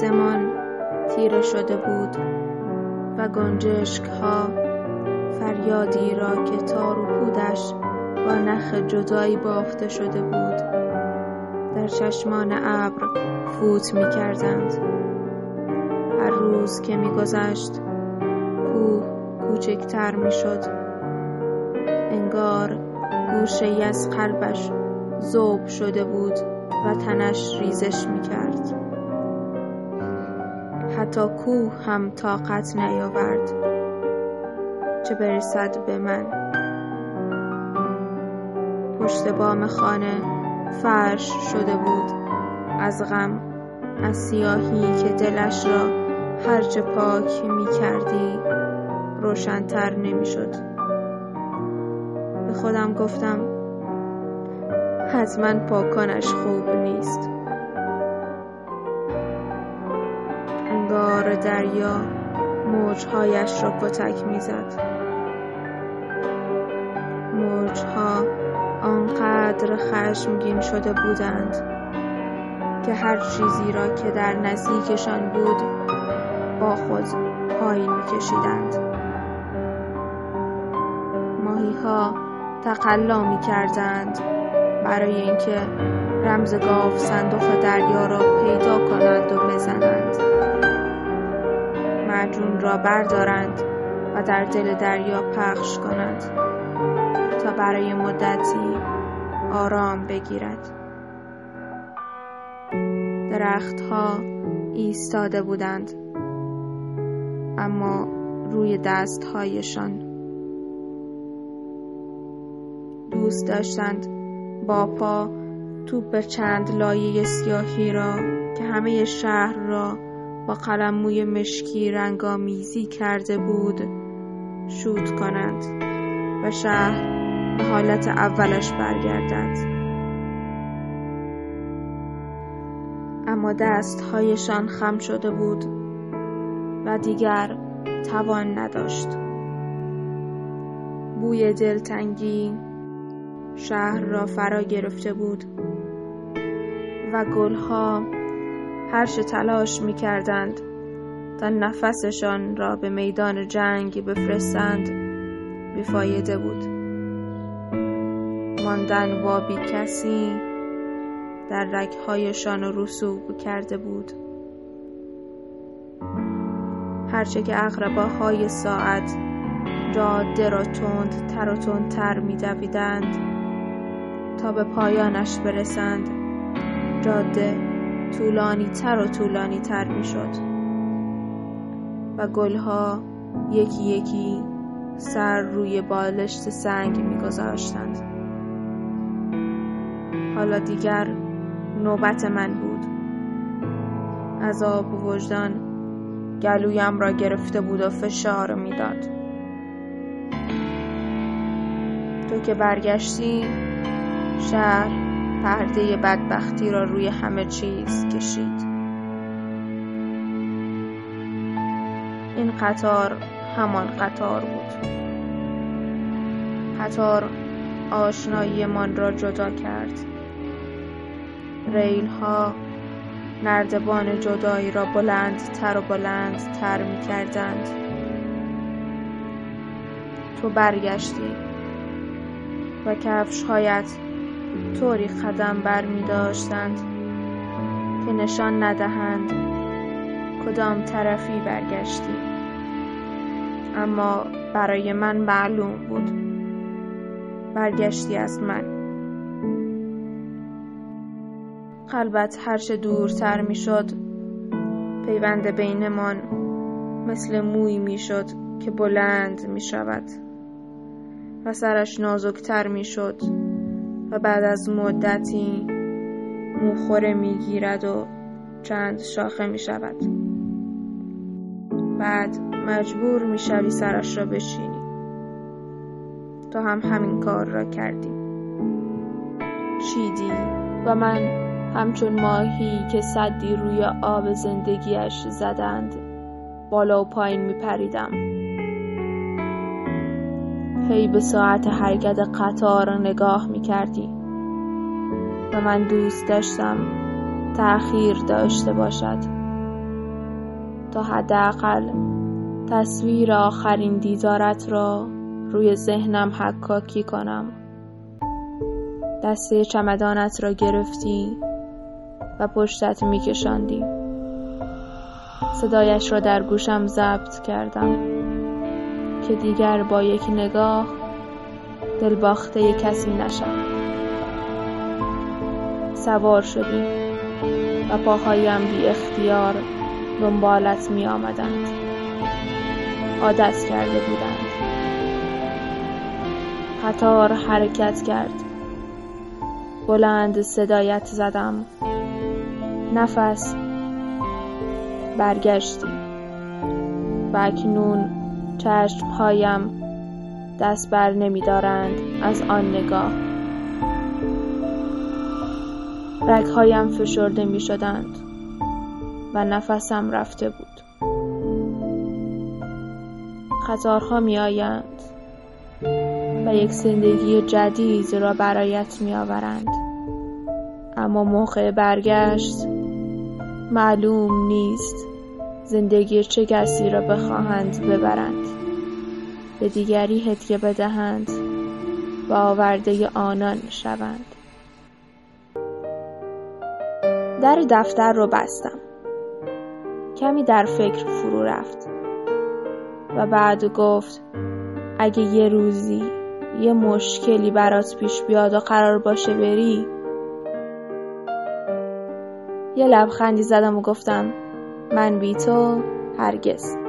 آسمان تیره شده بود و گنجشک ها فریادی را که تار و پودش با نخ جدایی بافته شده بود در چشمان ابر فوت می کردند. هر روز که می گذشت کوه کوچکتر می شد انگار گوشه از قلبش زوب شده بود و تنش ریزش می کرد حتی کوه هم طاقت نیاورد. چه برسد به من؟ پشت بام خانه فرش شده بود. از غم از سیاهی که دلش را هرچه پاک می کردی روشنتر نمی شد به خودم گفتم حتما پاکانش خوب نیست. انگار دریا موجهایش را کتک می‌زد. موجها آنقدر خشمگین شده بودند که هر چیزی را که در نزدیکشان بود با خود پایین میکشیدند. ماهی ها تقلا می کردند برای اینکه رمز گاف صندوق دریا را پیدا کنند و بزنند. معجون را بردارند و در دل دریا پخش کنند تا برای مدتی آرام بگیرد. درختها ایستاده بودند اما روی دستهایشان دوست داشتند با پا توپ چند لایه سیاهی را که همه شهر را با قلم موی مشکی رنگامیزی کرده بود. شوت کنند و شهر به حالت اولش برگردد. اما دستهایشان خم شده بود و دیگر توان نداشت. بوی دلتنگی شهر را فرا گرفته بود و گلها هرچه تلاش می کردند تا نفسشان را به میدان جنگ بفرستند بیفایده بود. ماندن با بی کسی در رگهایشان رسوب کرده بود. هرچه که های ساعت جاده را تند تر و تندتر می دویدند تا به پایانش برسند جاده طولانی تر و طولانی تر می شد و گلها یکی یکی سر روی بالشت سنگ می گذاشتند. حالا دیگر نوبت من بود. عذاب وجدان گلویم را گرفته بود و فشار می‌داد. تو که برگشتی شهر پرده بدبختی را روی همه چیز کشید. این قطار همان قطار بود. قطار آشناییمان را جدا کرد. ریل ها نردبان جدایی را بلند تر و بلند تر می کردند تو برگشتی و کفش هایت طوری قدم بر می داشتند که نشان ندهند کدام طرفی برگشتی. اما برای من معلوم بود برگشتی از من. قلبت هرچه دورتر می شد پیوند بینمان مثل موی می شد که بلند می شود و سرش نازکتر می شد. و بعد از مدتی موخوره می گیرد و چند شاخه می شود بعد مجبور می شوی سرش را بشینی تو هم همین کار را کردی. چیدی؟ و من همچون ماهی که صدی روی آب زندگیش زدند بالا و پایین می پریدم هی به ساعت حرکت قطار نگاه می کردی و من دوست داشتم تأخیر داشته باشد. تا حداقل تصویر آخرین دیدارت را روی ذهنم حکاکی کنم. دسته چمدانت را گرفتی و پشتت میکشاندی. صدایش را در گوشم ضبط کردم. که دیگر با یک نگاه دلباخته کسی نشم. سوار شدی و پاهایم بی اختیار دنبالت می آمدند. عادت کرده بودند. قطار حرکت کرد. بلند صدایت زدم. نفس برگشتی و اکنون چشمهایم دست بر نمی دارند از آن نگاه. رگهایم فشرده می شدند و نفسم رفته بود. قطارها می آیند و یک زندگی جدید را برایت می آورند اما موقع برگشت معلوم نیست زندگی چه کسی را بخواهند ببرند. به دیگری هدیه بدهند و آورده آنان شوند. در دفتر رو بستم. کمی در فکر فرو رفت و بعد گفت اگه یه روزی یه مشکلی برات پیش بیاد و قرار باشه بری. یه لبخندی زدم و گفتم من بی تو هرگز.